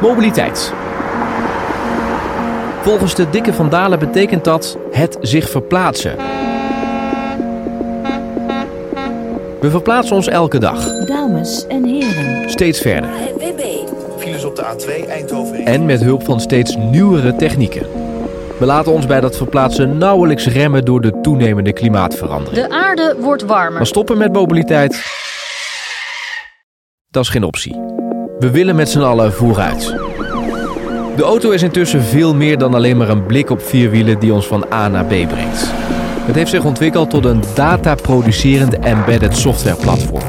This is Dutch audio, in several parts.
Mobiliteit. Volgens de dikke Van Dalen betekent dat het zich verplaatsen. We verplaatsen ons elke dag. Dames en heren. Steeds verder. Files op de A2 Eindhoven. En met hulp van steeds nieuwere technieken. We laten ons bij dat verplaatsen nauwelijks remmen door de toenemende klimaatverandering. De aarde wordt warmer. Maar stoppen met mobiliteit, dat is geen optie. We willen met z'n allen vooruit. De auto is intussen veel meer dan alleen maar een blik op vier wielen die ons van A naar B brengt. Het heeft zich ontwikkeld tot een data-producerend embedded softwareplatform.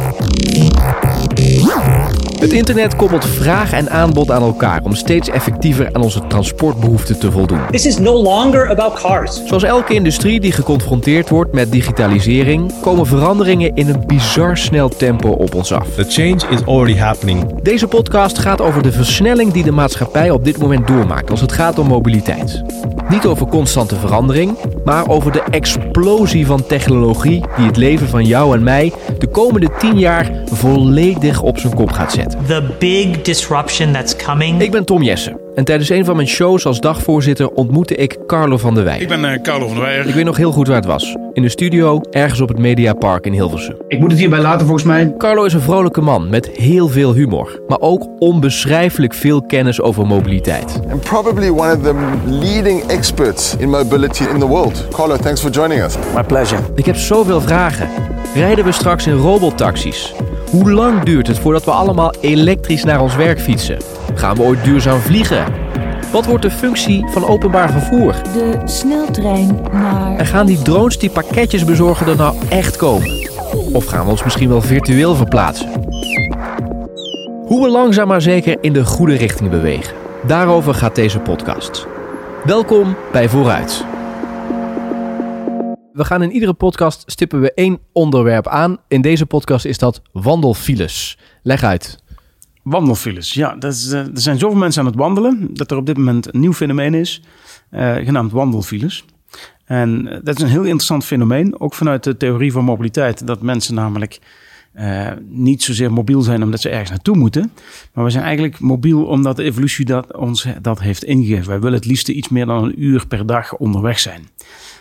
Het internet koppelt vraag en aanbod aan elkaar om steeds effectiever aan onze transportbehoeften te voldoen. This is no longer about cars. Zoals elke industrie die geconfronteerd wordt met digitalisering, komen veranderingen in een bizar snel tempo op ons af. The change is already happening. Deze podcast gaat over de versnelling die de maatschappij op dit moment doormaakt als het gaat om mobiliteit. Niet over constante verandering, maar over de explosie van technologie die het leven van jou en mij de komende 10 jaar volledig op zijn kop gaat zetten. the big disruption that's coming. Ik ben Tom Jessen en tijdens een van mijn shows als dagvoorzitter ontmoette ik Carlo van der Wij. Ik ben uh, Carlo van der Weijer. Ik weet nog heel goed waar het was. In de studio, ergens op het Mediapark in Hilversum. Ik moet het hierbij laten volgens mij. Carlo is een vrolijke man met heel veel humor, maar ook onbeschrijfelijk veel kennis over mobiliteit. and probably one of the leading experts in mobility in the world. Carlo, thanks for joining us. My pleasure. Ik heb zoveel vragen. Rijden we straks in robottaxis? Hoe lang duurt het voordat we allemaal elektrisch naar ons werk fietsen? Gaan we ooit duurzaam vliegen? Wat wordt de functie van openbaar vervoer? De sneltrein naar... En gaan die drones die pakketjes bezorgen er nou echt komen? Of gaan we ons misschien wel virtueel verplaatsen? Hoe we langzaam maar zeker in de goede richting bewegen. Daarover gaat deze podcast. Welkom bij Vooruit. We gaan in iedere podcast stippen we één onderwerp aan. In deze podcast is dat wandelfiles. Leg uit. Wandelfiles. Ja, dat is, eh, er zijn zoveel mensen aan het wandelen dat er op dit moment een nieuw fenomeen is, eh, genaamd wandelfiles. En eh, dat is een heel interessant fenomeen, ook vanuit de theorie van mobiliteit. Dat mensen namelijk niet zozeer mobiel zijn omdat ze ergens naartoe moeten. Maar we zijn eigenlijk mobiel omdat de evolutie dat ons dat heeft ingegeven. Wij willen het liefst iets meer dan een uur per dag onderweg zijn.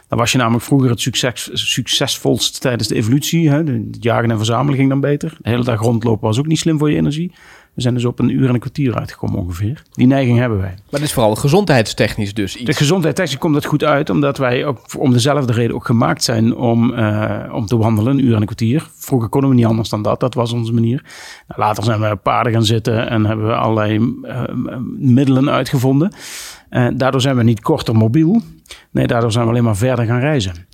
Dan was je namelijk vroeger het succes, succesvolst tijdens de evolutie. Hè? Jagen en verzamelen ging dan beter. De hele dag rondlopen was ook niet slim voor je energie. We zijn dus op een uur en een kwartier uitgekomen ongeveer. Die neiging hebben wij. Maar dit is vooral gezondheidstechnisch dus De iets. gezondheidstechnisch komt het goed uit, omdat wij ook om dezelfde reden ook gemaakt zijn om, eh, om te wandelen, een uur en een kwartier. Vroeger konden we niet anders dan dat, dat was onze manier. Nou, later zijn we op paarden gaan zitten en hebben we allerlei eh, middelen uitgevonden. Eh, daardoor zijn we niet korter mobiel, nee, daardoor zijn we alleen maar verder gaan reizen.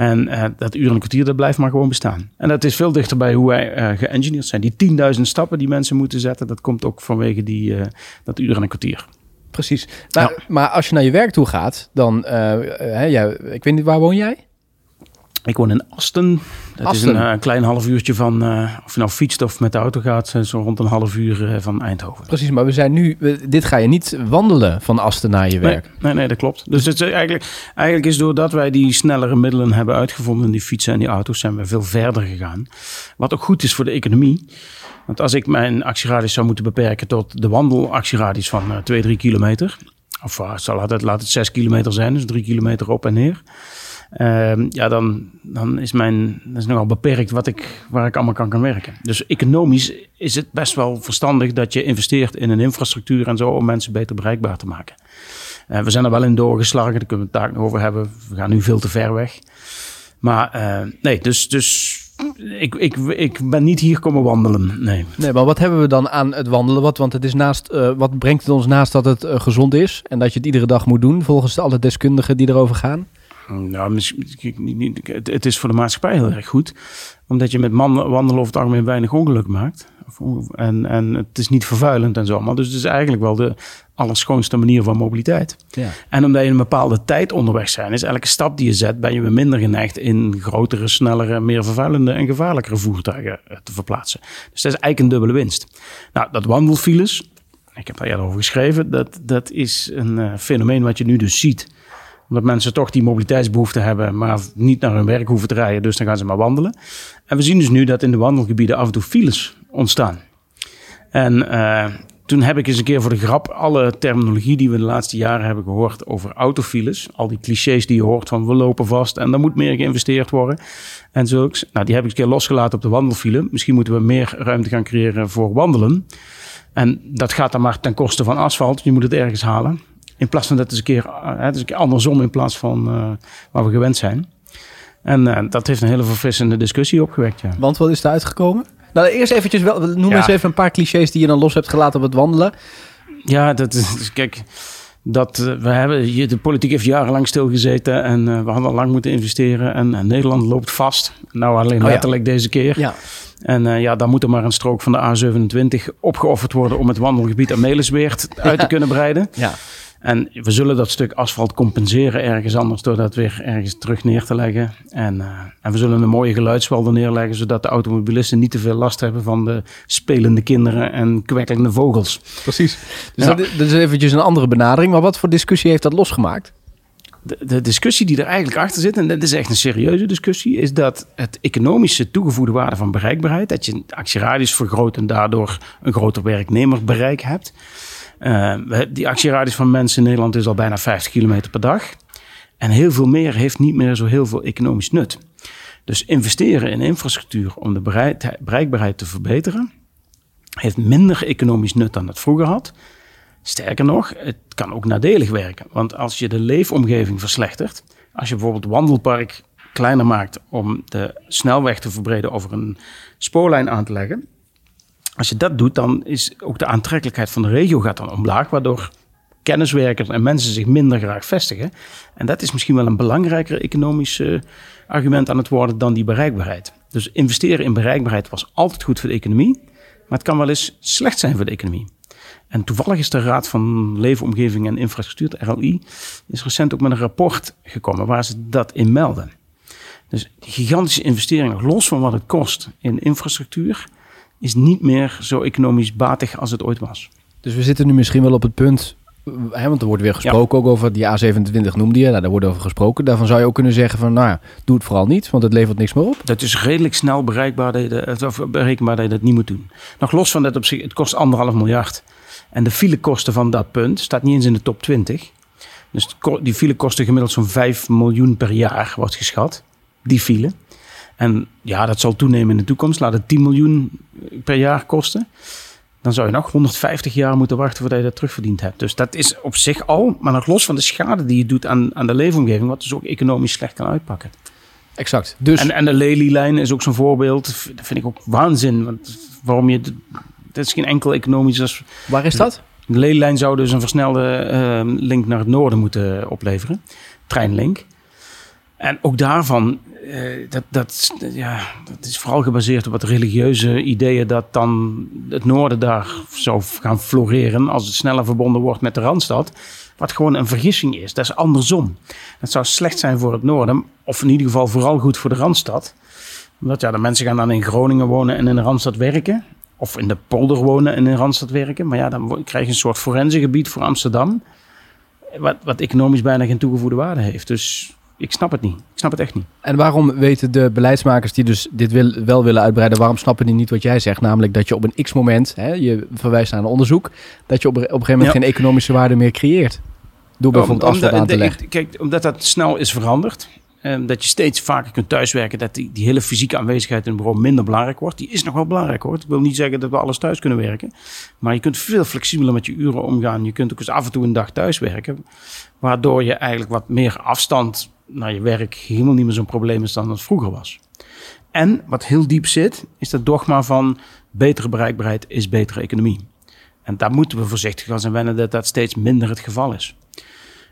En eh, dat uur en een kwartier, dat blijft maar gewoon bestaan. En dat is veel dichter bij hoe wij eh geëngineerd zijn. Die 10.000 stappen die mensen moeten zetten, dat komt ook vanwege die, eh, dat uur en een kwartier. Precies. Maar, maar als je naar je werk toe gaat, dan... hè, jij, ik weet niet, waar woon jij? Ik woon in Asten. Dat Asten. is een eh, klein half uurtje van, eh, of je nou fietst of met de auto gaat, eh, zo rond een half uur van Eindhoven. Precies, maar we zijn nu... we- dit ga je niet wandelen van Asten naar je werk. nee, nee, dat klopt. Dus het is eigenlijk, eigenlijk is doordat wij die snellere middelen hebben uitgevonden, die fietsen en die auto's, zijn we veel verder gegaan. Wat ook goed is voor de economie. Want als ik mijn actieradius zou moeten beperken tot de wandelactieradius van eh 2, 3 kilometer, of zal het, laat het 6 kilometer zijn, dus 3 kilometer op en neer. Ehm, ja, dan, dan is mijn, dat is nogal beperkt wat ik, waar ik allemaal kan gaan werken. Dus economisch is het best wel verstandig dat je investeert in een infrastructuur en zo om mensen beter bereikbaar te maken. Eh, we zijn er wel in doorgeslagen, daar kunnen we het daar nog over hebben. We gaan nu veel te ver weg. Maar eh, nee, dus, dus ik, ik, ik ben niet hier komen wandelen. Nee. Nee, maar wat hebben we dan aan het wandelen? Wat, want het is naast, eh, wat brengt het ons naast dat het gezond is en dat je het iedere dag moet doen, volgens alle deskundigen die erover gaan? Nou, niet- niet- het, is voor de maatschappij heel erg goed. Omdat je met man, wandelen over het algemeen weinig ongeluk maakt. Of En, en het is niet vervuilend en zo allemaal. Dus het is eigenlijk wel de allerschoonste manier van mobiliteit. Ja. En omdat je een bepaalde tijd onderweg bent, is elke stap die je zet, ben je weer minder geneigd in grotere, snellere, meer vervuilende en gevaarlijkere voertuigen eh, te verplaatsen. Dus dat is eigenlijk een dubbele winst. Nou, dat wandelfiles, ik heb daar eerder over geschreven, dat, dat is een eh, fenomeen wat je nu dus ziet omdat mensen toch die mobiliteitsbehoefte hebben, maar niet naar hun werk hoeven te rijden. Dus dan gaan ze maar wandelen. En we zien dus nu dat in de wandelgebieden af en toe files ontstaan. En eh, toen heb ik eens een keer voor de grap alle terminologie die we de laatste jaren hebben gehoord over autofiles. Al die clichés die je hoort van we lopen vast en er moet meer geïnvesteerd worden. En zulks. Nou, die heb ik een keer losgelaten op de wandelfile. Misschien moeten we meer ruimte gaan creëren voor wandelen. En dat gaat dan maar ten koste van asfalt. Je moet het ergens halen. In plaats van dat is een keer, eh, het is een keer andersom in plaats van uh, waar we gewend zijn. En uh, dat heeft een hele verfrissende discussie opgewekt. Ja. Want wat is er uitgekomen? Nou, eerst eventjes wel, noem ja. eens even een paar clichés die je dan los hebt gelaten op het wandelen. Ja, dat is, kijk, dat we hebben, de politiek heeft jarenlang stilgezeten en uh, we hadden al lang moeten investeren. En, en Nederland loopt vast. Nou, alleen letterlijk oh, ja. deze keer. Ja. En uh, ja, dan moet er maar een strook van de A27 opgeofferd worden om het wandelgebied aan Melisweert uit te kunnen breiden. Ja. En we zullen dat stuk asfalt compenseren ergens anders door dat weer ergens terug neer te leggen. En, uh, en we zullen een mooie geluidswalde neerleggen, zodat de automobilisten niet te veel last hebben van de spelende kinderen en kwekkelende vogels. Precies. Dus ja. dat, dat is eventjes een andere benadering. Maar wat voor discussie heeft dat losgemaakt? De, de, discussie die er eigenlijk achter zit, en dat is echt een serieuze discussie, is dat het economische toegevoegde waarde van bereikbaarheid, dat je actieradius vergroot en daardoor een groter werknemerbereik hebt. Uh, die actieradius van mensen in Nederland is al bijna 50 kilometer per dag. En heel veel meer heeft niet meer zo heel veel economisch nut. Dus investeren in infrastructuur om de bereikbaarheid te verbeteren, heeft minder economisch nut dan het vroeger had. Sterker nog, het kan ook nadelig werken. Want als je de leefomgeving verslechtert, als je bijvoorbeeld wandelpark kleiner maakt om de snelweg te verbreden over een spoorlijn aan te leggen, als je dat doet, dan is ook de aantrekkelijkheid van de regio gaat dan omlaag, waardoor kenniswerkers en mensen zich minder graag vestigen. En dat is misschien wel een belangrijker economisch uh, argument aan het worden dan die bereikbaarheid. Dus investeren in bereikbaarheid was altijd goed voor de economie, maar het kan wel eens slecht zijn voor de economie. En toevallig is de Raad van Leefomgeving en Infrastructuur, de RLI, is recent ook met een rapport gekomen waar ze dat in melden. Dus gigantische investeringen, los van wat het kost in infrastructuur, is niet meer zo economisch batig als het ooit was. Dus we zitten nu misschien wel op het punt, hè, want er wordt weer gesproken ook over die A27 noemde je, nou, daar wordt over gesproken. Daarvan zou je ook kunnen zeggen van, nou ja, doe het vooral niet, want het levert niks meer op. Dat is redelijk snel bereikbaar dat je, of berekenbaar dat je dat niet moet doen. Nog los van dat op zich, het kost anderhalf miljard. En de filekosten van dat punt staat niet eens in de top 20. Dus die file kosten gemiddeld zo'n 5 miljoen per jaar, wordt geschat. Die file. En ja, dat zal toenemen in de toekomst. Laat het 10 miljoen per jaar kosten. Dan zou je nog 150 jaar moeten wachten voordat je dat terugverdiend hebt. Dus dat is op zich al, maar nog los van de schade die je doet aan, aan de leefomgeving, wat dus ook economisch slecht kan uitpakken. Exact. Dus... En, en de Lely-lijn is ook zo'n voorbeeld. Dat vind ik ook waanzin. Want waarom je. Dat is geen enkel economisch. Waar is dat? De Lely-lijn zou dus een versnelde uh, link naar het noorden moeten opleveren. Treinlink. En ook daarvan, uh, dat, dat, ja, dat is vooral gebaseerd op wat religieuze ideeën dat dan het noorden daar zou gaan floreren als het sneller verbonden wordt met de Randstad. Wat gewoon een vergissing is. Dat is andersom. Het zou slecht zijn voor het noorden, of in ieder geval vooral goed voor de Randstad. Omdat ja, de mensen gaan dan in Groningen wonen en in de Randstad werken. Of in de polder wonen en in de Randstad werken. Maar ja, dan krijg je een soort forensengebied voor Amsterdam. Wat, wat economisch bijna geen toegevoegde waarde heeft. Dus ik snap het niet. Ik snap het echt niet. En waarom weten de beleidsmakers die dus dit wil, wel willen uitbreiden, waarom snappen die niet wat jij zegt? Namelijk dat je op een x-moment, je verwijst naar een onderzoek, dat je op, op een gegeven moment geen economische waarde meer creëert. Door bijvoorbeeld Om, asfalt aan te leggen. Kijk, omdat dat snel is veranderd. Um, dat je steeds vaker kunt thuiswerken. Dat die, hele fysieke aanwezigheid in een bureau minder belangrijk wordt. Die is nog wel belangrijk hoor. Ik wil niet zeggen dat we alles thuis kunnen werken. Maar je kunt veel flexibeler met je uren omgaan. Je kunt ook eens af en toe een dag thuis werken. Waardoor je eigenlijk wat meer afstand naar je werk helemaal niet meer zo'n probleem is dan het vroeger was. En wat heel diep zit, is dat dogma van betere bereikbaarheid is betere economie. En daar moeten we voorzichtig aan zijn wennen dat dat steeds minder het geval is.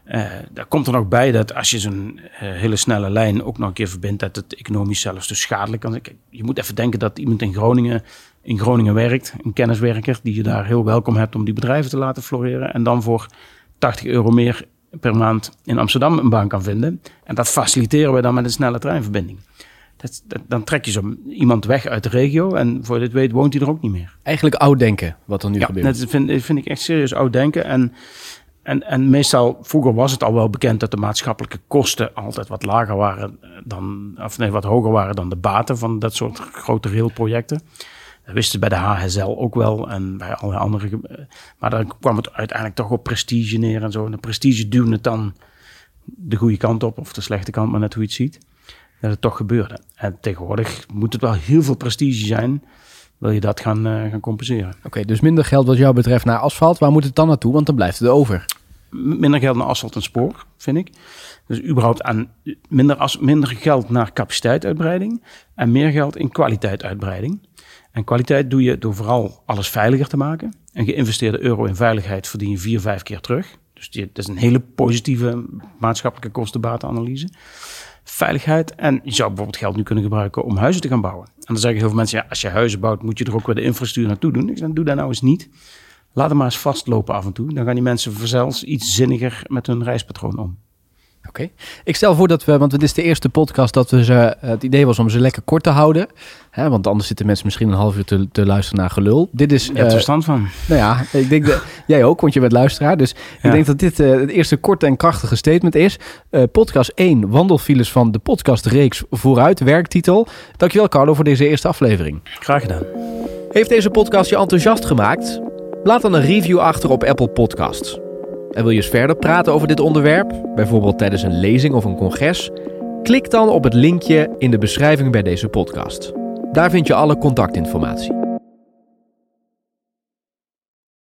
Uh, daar komt er nog bij dat als je zo'n uh, hele snelle lijn ook nog een keer verbindt, dat het economisch zelfs dus schadelijk kan zijn. Je moet even denken dat iemand in Groningen, in Groningen werkt, een kenniswerker, die je daar heel welkom hebt om die bedrijven te laten floreren. En dan voor 80 euro meer per maand in Amsterdam een baan kan vinden. En dat faciliteren we dan met een snelle treinverbinding. Dat, dan trek je zo iemand weg uit de regio en voor dit weet woont hij er ook niet meer. Eigenlijk oud denken, wat er nu ja, gebeurt. Dat vind, vind ik echt serieus oud denken. En, en, en meestal, vroeger was het al wel bekend dat de maatschappelijke kosten altijd wat lager waren dan, of nee, wat hoger waren dan de baten van dat soort grote railprojecten. Dat wisten ze bij de HSL ook wel en bij alle andere. eh, Maar dan kwam het uiteindelijk toch op prestige neer en zo. En de prestige duwde het dan de goede kant op, of de slechte kant, maar net hoe je het ziet. Dat het toch gebeurde. En tegenwoordig moet het wel heel veel prestige zijn. Wil je dat gaan, eh, gaan compenseren? Oké, dus minder geld wat jou betreft naar asfalt. Waar moet het dan naartoe? Want dan blijft het over. Minder geld naar asfalt en spoor, vind ik. Dus überhaupt aan minder, as, minder geld naar capaciteituitbreiding en meer geld in kwaliteituitbreiding. En kwaliteit doe je door vooral alles veiliger te maken. Een geïnvesteerde euro in veiligheid verdien je vier, vijf keer terug. Dus dat is een hele positieve maatschappelijke kostenbatenanalyse. Veiligheid. En je zou bijvoorbeeld geld nu kunnen gebruiken om huizen te gaan bouwen. En dan zeggen heel veel mensen, ja, als je huizen bouwt, moet je er ook weer de infrastructuur naartoe doen. Ik zeg, doe dat nou eens niet. Laat hem maar eens vastlopen af en toe. Dan gaan die mensen vanzelfs iets zinniger met hun reispatroon om. Oké. Ik stel voor dat we, want dit is de eerste podcast dat we ze, eh, het idee was om ze lekker kort te houden. Hè, want anders zitten mensen misschien een half uur te, te luisteren naar gelul. Dit is, Je hebt er eh, verstand van. nou ja, ik denk dat jij ook, want je bent luisteraar. Dus ik denk dat dit eh, het eerste korte en krachtige statement is. Podcast 1, wandelfiles van de podcastreeks Vooruit, werktitel. Dankjewel Carlo voor deze eerste aflevering. Graag gedaan. Heeft deze podcast je enthousiast gemaakt? Laat dan een review achter op Apple Podcasts. En wil je eens verder praten over dit onderwerp, bijvoorbeeld tijdens een lezing of een congres? Klik dan op het linkje in de beschrijving bij deze podcast. Daar vind je alle contactinformatie.